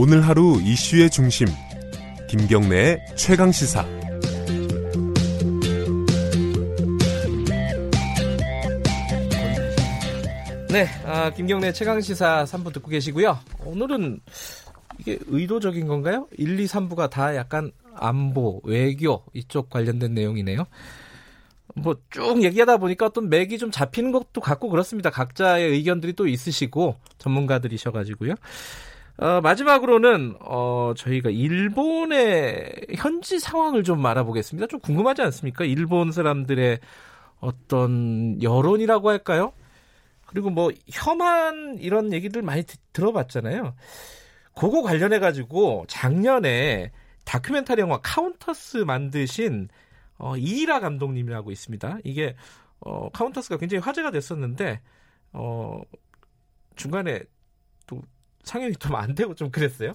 오늘 하루 이슈의 중심 김경래의 최강 시사 네, 아, 김경래 최강 시사 3부 듣고 계시고요. 오늘은 이게 의도적인 건가요? 1, 2, 3부가 다 약간 안보, 외교 이쪽 관련된 내용이네요. 뭐 쭉 얘기하다 보니까 어떤 맥이 좀 잡히는 것도 같고 그렇습니다. 각자의 의견들이 또 있으시고 전문가들이셔 가지고요. 어, 마지막으로는 어, 저희가 일본의 현지 상황을 좀 알아보겠습니다. 좀 궁금하지 않습니까? 일본 사람들의 어떤 여론이라고 할까요? 그리고 뭐 혐한 이런 얘기들 많이 드, 들어봤잖아요. 그거 관련해 가지고 작년에 다큐멘터리 영화 카운터스 만드신 어, 이일하 감독님이라고 있습니다. 이게 어, 카운터스가 굉장히 화제가 됐었는데 어, 중간에 또 상영이 좀 안 되고 좀 그랬어요.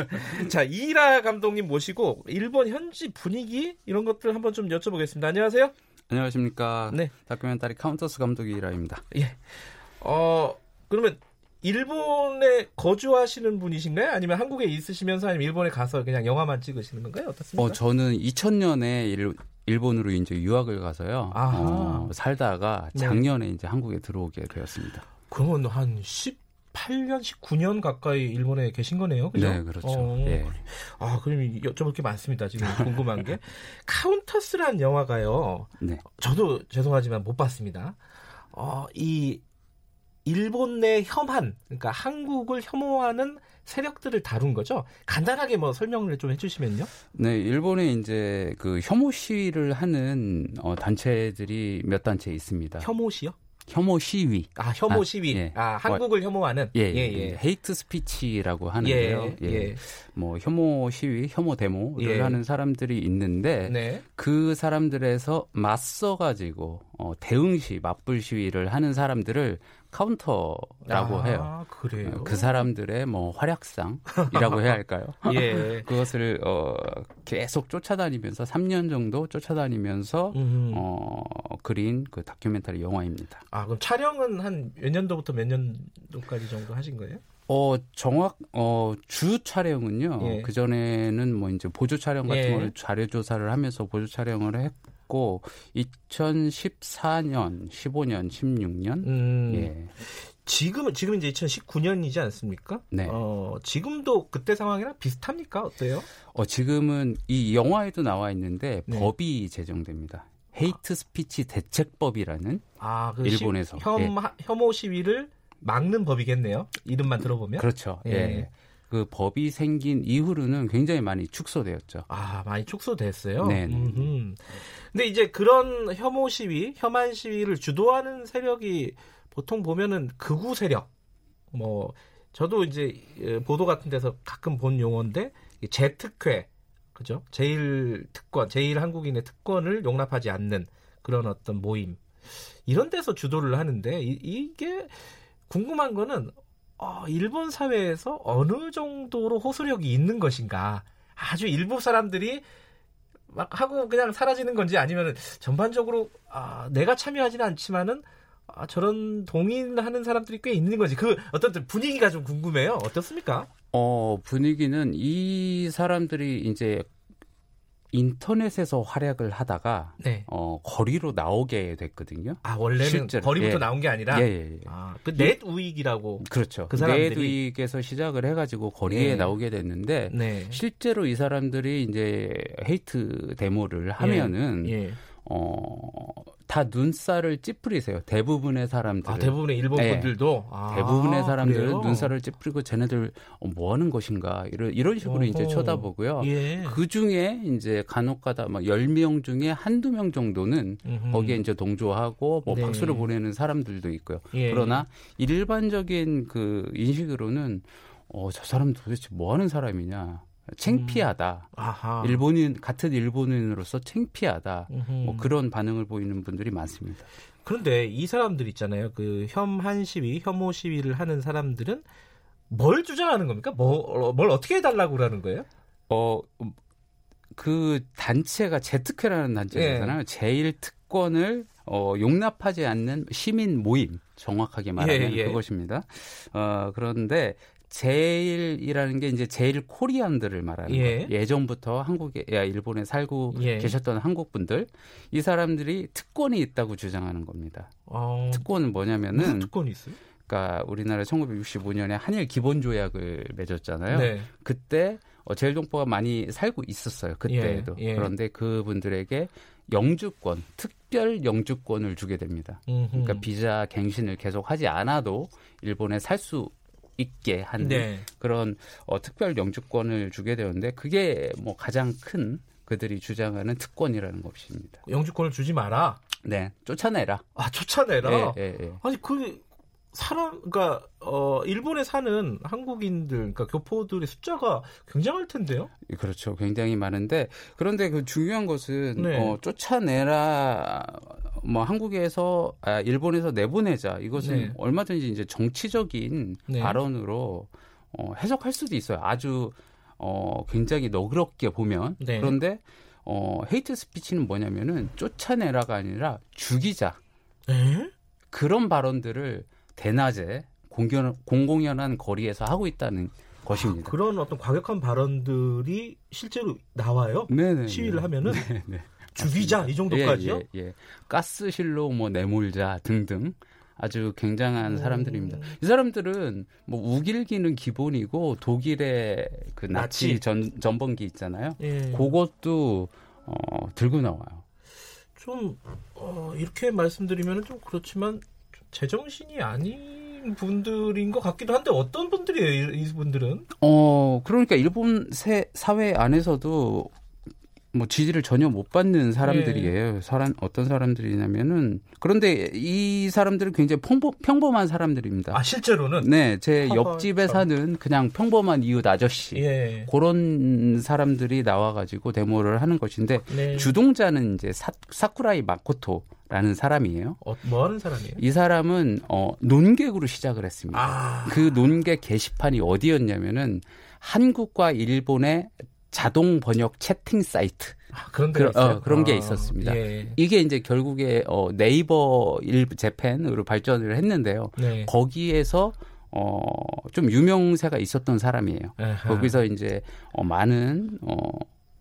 자, 이일하 감독님 모시고 일본 현지 분위기 이런 것들 한번 좀 여쭤보겠습니다. 안녕하세요. 안녕하십니까. 네. 다큐멘터리 카운터스 감독 이일하입니다. 예. 어, 그러면 일본에 거주하시는 분이신가요? 아니면 한국에 있으시면서 아니면 일본에 가서 그냥 영화만 찍으시는 건가요? 어떻습니까? 어, 저는 2000년에 일, 일본으로 이제 유학을 가서요. 어, 살다가 네. 작년에 이제 한국에 들어오게 되었습니다. 그러면 한 18년, 19년 가까이 일본에 계신 거네요. 그죠? 네, 그렇죠. 어, 예. 아, 그럼 여쭤볼 게 많습니다. 지금 궁금한 게. 카운터스란 영화가요. 네. 저도 죄송하지만 못 봤습니다. 어, 이 일본 내 혐한, 그러니까 한국을 혐오하는 세력들을 다룬 거죠. 간단하게 뭐 설명을 좀 해주시면요. 네, 일본에 이제 그 혐오 시위를 하는 어, 단체들이 몇 단체 있습니다. 혐오 시요? 혐오 시위. 아, 혐오 아, 시위. 예. 아, 한국을 혐오하는. 예, 예, 예, 예. hate speech라고 하는데요. 예, 예. 뭐 혐오 시위, 혐오 데모를 예. 하는 사람들이 있는데 네. 그 사람들에서 맞서 가지고 어, 대응 시 맞불 시위를 하는 사람들을 카운터라고 아, 해요. 그래요. 그 사람들의 뭐 활약상이라고 해야 할까요? 예. 그것을 어, 계속 쫓아다니면서 3년 정도 쫓아다니면서 음. 어, 그린 그 다큐멘터리 영화입니다. 아, 그럼 촬영은 한 몇 년도부터 몇 년도까지 정도 하신 거예요? 어, 정확, 어, 주 촬영은요. 예. 그 전에는 뭐 이제 보조 촬영 같은 예. 걸 자료 조사를 하면서 보조 촬영을 했 고, 2014년, 15년, 16년? 음. 예. 지금 지금 이제 2019년이지 않습니까? 네. 어, 지금도 그때 상황이랑 비슷합니까? 어때요? 어, 지금은 이 영화에도 나와 있는데 네. 법이 제정됩니다. hate speech 대책법이라는 아, 그 일본에서. 시, 혐, 예. 혐오 시위를 막는 법이겠네요. 이름만 들어보면. 그렇죠. 예. 예. 그 법이 생긴 이후로는 굉장히 많이 축소되었죠. 아, 많이 축소됐어요. 네, 네. 근데 이제 그런 혐오 시위, 혐한 시위를 주도하는 세력이 보통 보면은 극우 세력. 뭐 저도 이제 예, 보도 같은 데서 가끔 본 용어인데 이 재특회. 그죠? 제일 특권, 제일 한국인의 특권을 용납하지 않는 그런 어떤 모임. 이런 데서 주도를 하는데 이, 이게 궁금한 거는 어, 일본 사회에서 어느 정도로 호소력이 있는 것인가. 아주 일부 사람들이 막 하고 그냥 사라지는 건지 아니면 전반적으로 아, 내가 참여하지는 않지만은 아, 저런 동의하는 사람들이 꽤 있는 건지 그 어떤 분위기가 좀 궁금해요. 어떻습니까? 어, 분위기는 이 사람들이 이제 인터넷에서 활약을 하다가 네. 어, 거리로 나오게 됐거든요. 아 원래는 실제로, 거리부터 예. 나온 게 아니라 예, 예, 예. 아, 그넷 우익이라고 그렇죠. 그 사람들이- 네드윅에서 시작을 해가지고 거리에 네. 나오게 됐는데 네. 실제로 이 사람들이 이제 헤이트 데모를 하면은 예. 어, 다 눈살을 찌푸리세요. 대부분의 사람들. 아, 대부분의 일본 예. 분들도 아, 대부분의 사람들은 그래요? 눈살을 찌푸리고 쟤네들 어, 뭐 하는 것인가 이런 이런 식으로 이제 어허. 쳐다보고요. 예. 그 중에 이제 간혹 가다 막 10명 중에 한두 명 정도는 음흠. 거기에 이제 동조하고 뭐 네. 박수를 보내는 사람들도 있고요. 예. 그러나 일반적인 그 인식으로는 어, 저 사람 도대체 뭐 하는 사람이냐. 창피하다. 아하. 일본인 같은 일본인으로서 창피하다. 음흠. 뭐 그런 반응을 보이는 분들이 많습니다. 그런데 이 사람들 있잖아요. 그 혐한 시위, 혐오 시위를 하는 사람들은 뭘 주장하는 겁니까? 뭐, 뭘 어떻게 해달라고 그러는 거예요? 어, 그 단체가 제특회라는 단체잖아요. 예. 제일 특권을 어, 용납하지 않는 시민 모임 정확하게 말하면 예, 예. 그것입니다. 어, 그런데 제일이라는 게 이제 제일 코리안들을 말하는 예. 거예요. 예전부터 한국에, 야, 일본에 살고 예. 계셨던 한국 분들 이 사람들이 특권이 있다고 주장하는 겁니다. 어, 특권은 뭐냐면은 특권이 있어요? 그러니까 우리나라 1965년에 한일 기본 조약을 맺었잖아요. 네. 그때 어, 제일동포가 많이 살고 있었어요. 그때도. 예, 예. 그런데 그분들에게 영주권, 특별 영주권을 주게 됩니다. 음흠. 그러니까 비자 갱신을 계속 하지 않아도 일본에 살 수 있게 하는 네. 그런 어, 특별 영주권을 주게 되는데 그게 뭐 가장 큰 그들이 주장하는 특권이라는 것입니다. 영주권을 주지 마라. 네, 쫓아내라. 아, 쫓아내라. 예, 예, 예. 아니 그 사람 그러니까 어 일본에 사는 한국인들 그러니까 교포들의 숫자가 굉장할 텐데요. 그렇죠. 굉장히 많은데 그런데 그 중요한 것은 네. 어, 쫓아내라 뭐 한국에서 아, 일본에서 내보내자 이것은 네. 얼마든지 이제 정치적인 네. 발언으로 어, 해석할 수도 있어요. 아주 어, 굉장히 너그럽게 보면 네. 그런데 어, 헤이트 스피치는 뭐냐면은 쫓아내라가 아니라 죽이자 에? 그런 발언들을 대낮에 공견, 공공연한 거리에서 하고 있다는 것입니다. 그런 어떤 과격한 발언들이 실제로 나와요. 네네. 시위를 하면은 네. 죽이자 이 정도까지요. 예, 예, 예. 가스실로 뭐 내몰자 등등 아주 굉장한 음. 사람들입니다. 이 사람들은 뭐 우길기는 기본이고 독일의 그 나치, 나치. 전, 전범기 있잖아요. 예. 그것도 어, 들고 나와요. 좀 어, 이렇게 말씀드리면 좀 그렇지만 좀 제정신이 아닌 분들인 것 같기도 한데 어떤 분들이에요 이- 이분들은? 어, 그러니까 일본 세, 사회 안에서도 뭐 지지를 전혀 못 받는 사람들이에요. 사람 어떤 사람들이냐면은 그런데 이 사람들은 굉장히 평범, 평범한 사람들입니다. 아 실제로는 네, 제 옆집에 참. 사는 그냥 평범한 이웃 아저씨 예. 그런 사람들이 나와가지고 데모를 하는 것인데 네. 주동자는 이제 사, 사쿠라이 마코토 라는 사람이에요. 어, 뭐 하는 사람이에요? 이 사람은 어, 논객으로 시작을 했습니다. 아, 그 논객 게시판이 어디였냐면은 한국과 일본의 자동 번역 채팅 사이트. 아, 그런 있어요. 어, 그런 게 아, 있었습니다. 예. 이게 이제 결국에 어, 네이버 일 재팬으로 발전을 했는데요. 네. 거기에서 어, 좀 유명세가 있었던 사람이에요. 아하. 거기서 이제 어, 많은 어,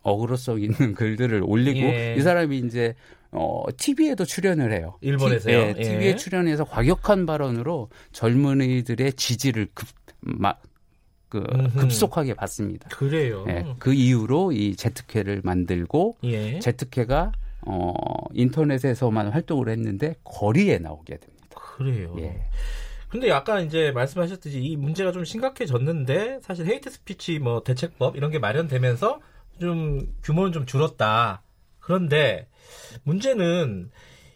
어그로성 있는 글들을 올리고 예. 이 사람이 이제 어, TV에도 출연을 해요. 일본에서요? 예, 예. TV에 출연해서 과격한 발언으로 젊은이들의 지지를 급, 막, 그. 급속하게 받습니다. 그래요. 예, 그 이후로 이 재특회를 만들고 예. 재특회가 어, 인터넷에서만 활동을 했는데 거리에 나오게 됩니다. 그래요. 예. 근데 약간 이제 말씀하셨듯이 이 문제가 좀 심각해졌는데 사실 hate speech 뭐 대책법 이런 게 마련되면서 좀 규모는 좀 줄었다. 그런데 문제는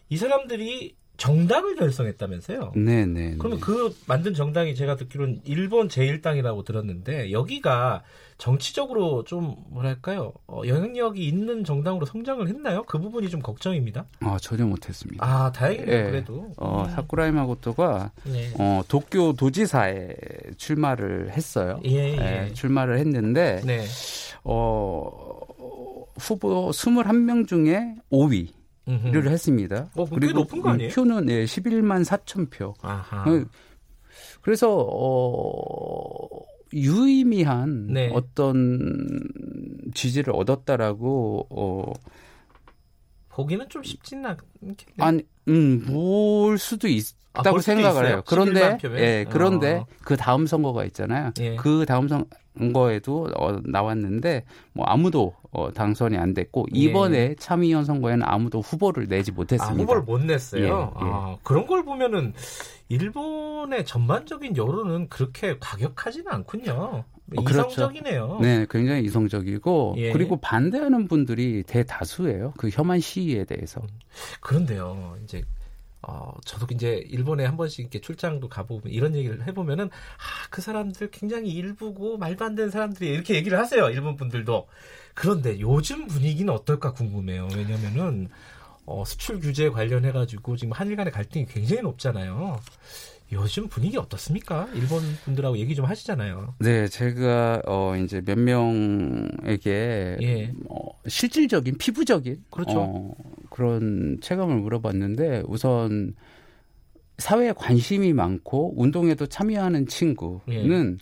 이 사람들이 정당을 결성했다면서요. 네, 네. 그러면 그 만든 정당이 제가 듣기로는 일본 제1당이라고 들었는데 여기가 정치적으로 좀 뭐랄까요 어, 영향력이 있는 정당으로 성장을 했나요? 그 부분이 좀 걱정입니다. 아, 전혀 못했습니다. 아 다행이네요 예. 그래도. 어, 음. 사쿠라이 마고토가 네. 어, 도쿄 도지사에 출마를 했어요. 예, 예. 예, 출마를 했는데 네. 어, 후보 21명 중에 5위 를. 했습니다. 어, 꽤 높은 거 아니에요? 표는 예, 11만 4천 표. 아하. 어, 그래서 어, 유의미한 네. 어떤 지지를 얻었다라고 어, 보기는 좀 쉽지는 않겠네요. 아니, 음, 볼 수도 아, 있다고 볼 수도 생각을 있어요? 해요. 그런데, 11만 표면? 예, 그런데 어. 그 다음 선거가 있잖아요. 예. 그 다음 선거에도 어, 나왔는데 뭐 아무도 어, 당선이 안 됐고 예. 이번에 참의원 선거에는 아무도 후보를 내지 아, 못했습니다. 후보를 못 냈어요. 예, 예. 아, 그런 걸 보면은 일본의 전반적인 여론은 그렇게 과격하지는 않군요. 어, 그렇죠. 이성적이네요. 네, 굉장히 이성적이고 예. 그리고 반대하는 분들이 대다수예요. 그 혐한 시위에 대해서. 그런데요, 이제 어, 저도 이제 일본에 한 번씩 이렇게 출장도 가보면 이런 얘기를 해보면은 아, 그 사람들 굉장히 일부고 말도 안 되는 사람들이 이렇게 얘기를 하세요. 일본 분들도. 그런데 요즘 분위기는 어떨까 궁금해요. 왜냐면은 어, 수출 규제 관련해 가지고 지금 한일 간의 갈등이 굉장히 높잖아요. 요즘 분위기 어떻습니까? 일본 분들하고 얘기 좀 하시잖아요. 네, 제가 어 이제 몇 명에게 예. 어, 실질적인 피부적인 그렇죠. 어, 그런 체감을 물어봤는데 우선 사회에 관심이 많고 운동에도 참여하는 친구는 예.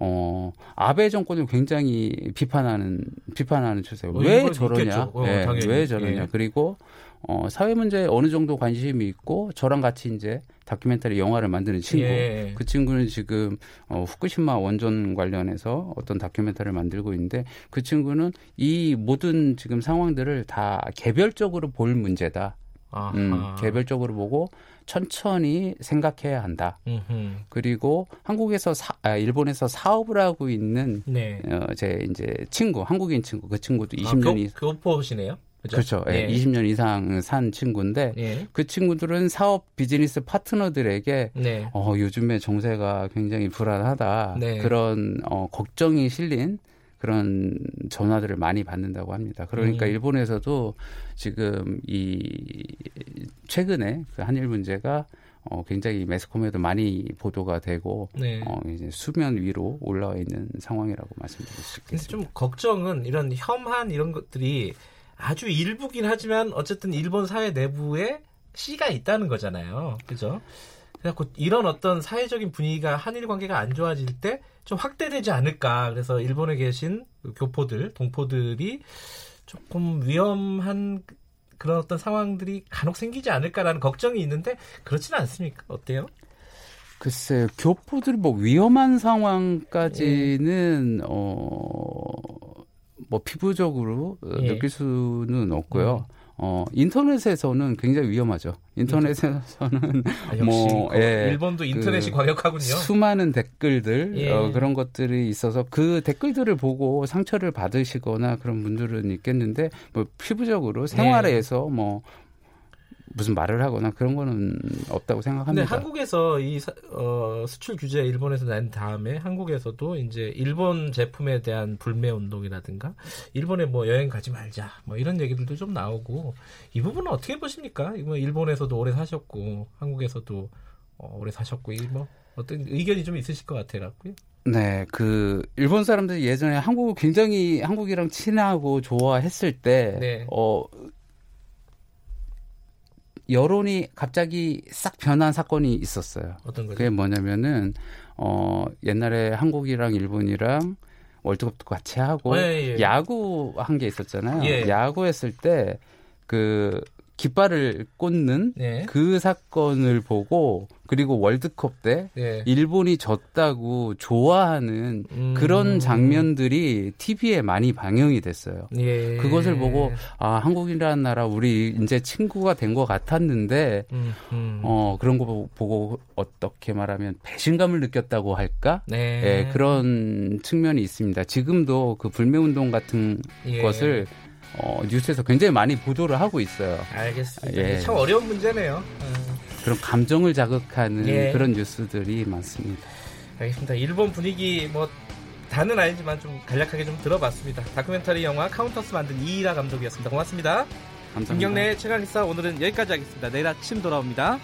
어, 아베 정권을 굉장히 비판하는 비판하는 추세예요. 어, 왜 저러냐? 어, 예, 당연히. 왜 저러냐? 예. 그리고 어, 사회 문제에 어느 정도 관심이 있고 저랑 같이 이제 다큐멘터리 영화를 만드는 친구. 예. 그 친구는 지금 어, 후쿠시마 원전 관련해서 어떤 다큐멘터리를 만들고 있는데 그 친구는 이 모든 지금 상황들을 다 개별적으로 볼 문제다. 아하. 음, 개별적으로 보고 천천히 생각해야 한다. 음흠. 그리고 한국에서 사, 아, 일본에서 사업을 하고 있는 네. 어, 제 이제 친구, 한국인 친구, 그 친구도 아, 20년 교, 이 교포시네요. 그렇죠. 예, 20년 이상 산 친구인데 예. 그 친구들은 사업 비즈니스 파트너들에게 네. 어, 요즘에 정세가 굉장히 불안하다. 네. 그런 어, 걱정이 실린 그런 전화들을 많이 받는다고 합니다. 그러니까 음. 일본에서도 지금 이 최근에 그 한일 문제가 어, 굉장히 매스컴에도 많이 보도가 되고 네. 어, 이제 수면 위로 올라와 있는 상황이라고 말씀드릴 수 있겠습니다. 좀 걱정은 이런 혐한 이런 것들이 아주 일부긴 하지만 어쨌든 일본 사회 내부에 씨가 있다는 거잖아요. 그죠? 그래갖고 이런 어떤 사회적인 분위기가 한일 관계가 안 좋아질 때 좀 확대되지 않을까. 그래서 일본에 계신 그 교포들, 동포들이 조금 위험한 그런 어떤 상황들이 간혹 생기지 않을까라는 걱정이 있는데 그렇지는 않습니까? 어때요? 글쎄요, 교포들이 뭐 위험한 상황까지는 예. 어 뭐 피부적으로 어, 예. 느낄 수는 없고요. 어 인터넷에서는 굉장히 위험하죠. 인터넷에서는 아, 뭐, 그 예, 일본도 인터넷이 그 과격하군요. 수많은 댓글들 예. 어, 그런 것들이 있어서 그 댓글들을 보고 상처를 받으시거나 그런 분들은 있겠는데 뭐 피부적으로 네. 생활에서 뭐 무슨 말을 하거나 그런 거는 없다고 근데 생각합니다. 한국에서 이 사- 어, 수출 규제 일본에서 난 다음에 한국에서도 이제 일본 제품에 대한 불매 운동이라든가 일본에 뭐 여행 가지 말자 뭐 이런 얘기들도 좀 나오고 이 부분은 어떻게 보십니까? 이거 일본에서도 오래 사셨고 한국에서도 어, 오래 사셨고 이뭐 어떤 의견이 좀 있으실 것 같아라고요. 네, 그 일본 사람들이 예전에 한국을 굉장히 한국이랑 친하고 좋아했을 때, 네. 어 여론이 갑자기 싹 변한 사건이 있었어요. 어떤 거죠? 그게 뭐냐면은 어 옛날에 한국이랑 일본이랑 월드컵도 같이 하고 예, 예. 야구 한 게 있었잖아요. 예. 야구 했을 때 그 깃발을 꽂는 네. 그 사건을 보고 그리고 월드컵 때 네. 일본이 졌다고 좋아하는 음. 그런 장면들이 TV에 많이 방영이 됐어요. 예. 그것을 보고 아 한국이라는 나라 우리 이제 친구가 된 것 같았는데 음, 음. 어 그런 거 보- 보고 어떻게 말하면 배신감을 느꼈다고 할까? 네. 예, 그런 측면이 있습니다. 지금도 그 불매 운동 같은 예. 것을 어, 뉴스에서 굉장히 많이 보도를 하고 있어요. 알겠습니다. 예. 참 어려운 문제네요. 어. 그런 감정을 자극하는 예. 그런 뉴스들이 많습니다. 알겠습니다. 일본 분위기 뭐 다는 아니지만 좀 간략하게 좀 들어봤습니다. 다큐멘터리 영화 카운터스 만든 이일하 감독이었습니다. 고맙습니다. 감사합니다. 김경래 최강시사 오늘은 여기까지 하겠습니다. 내일 아침 돌아옵니다.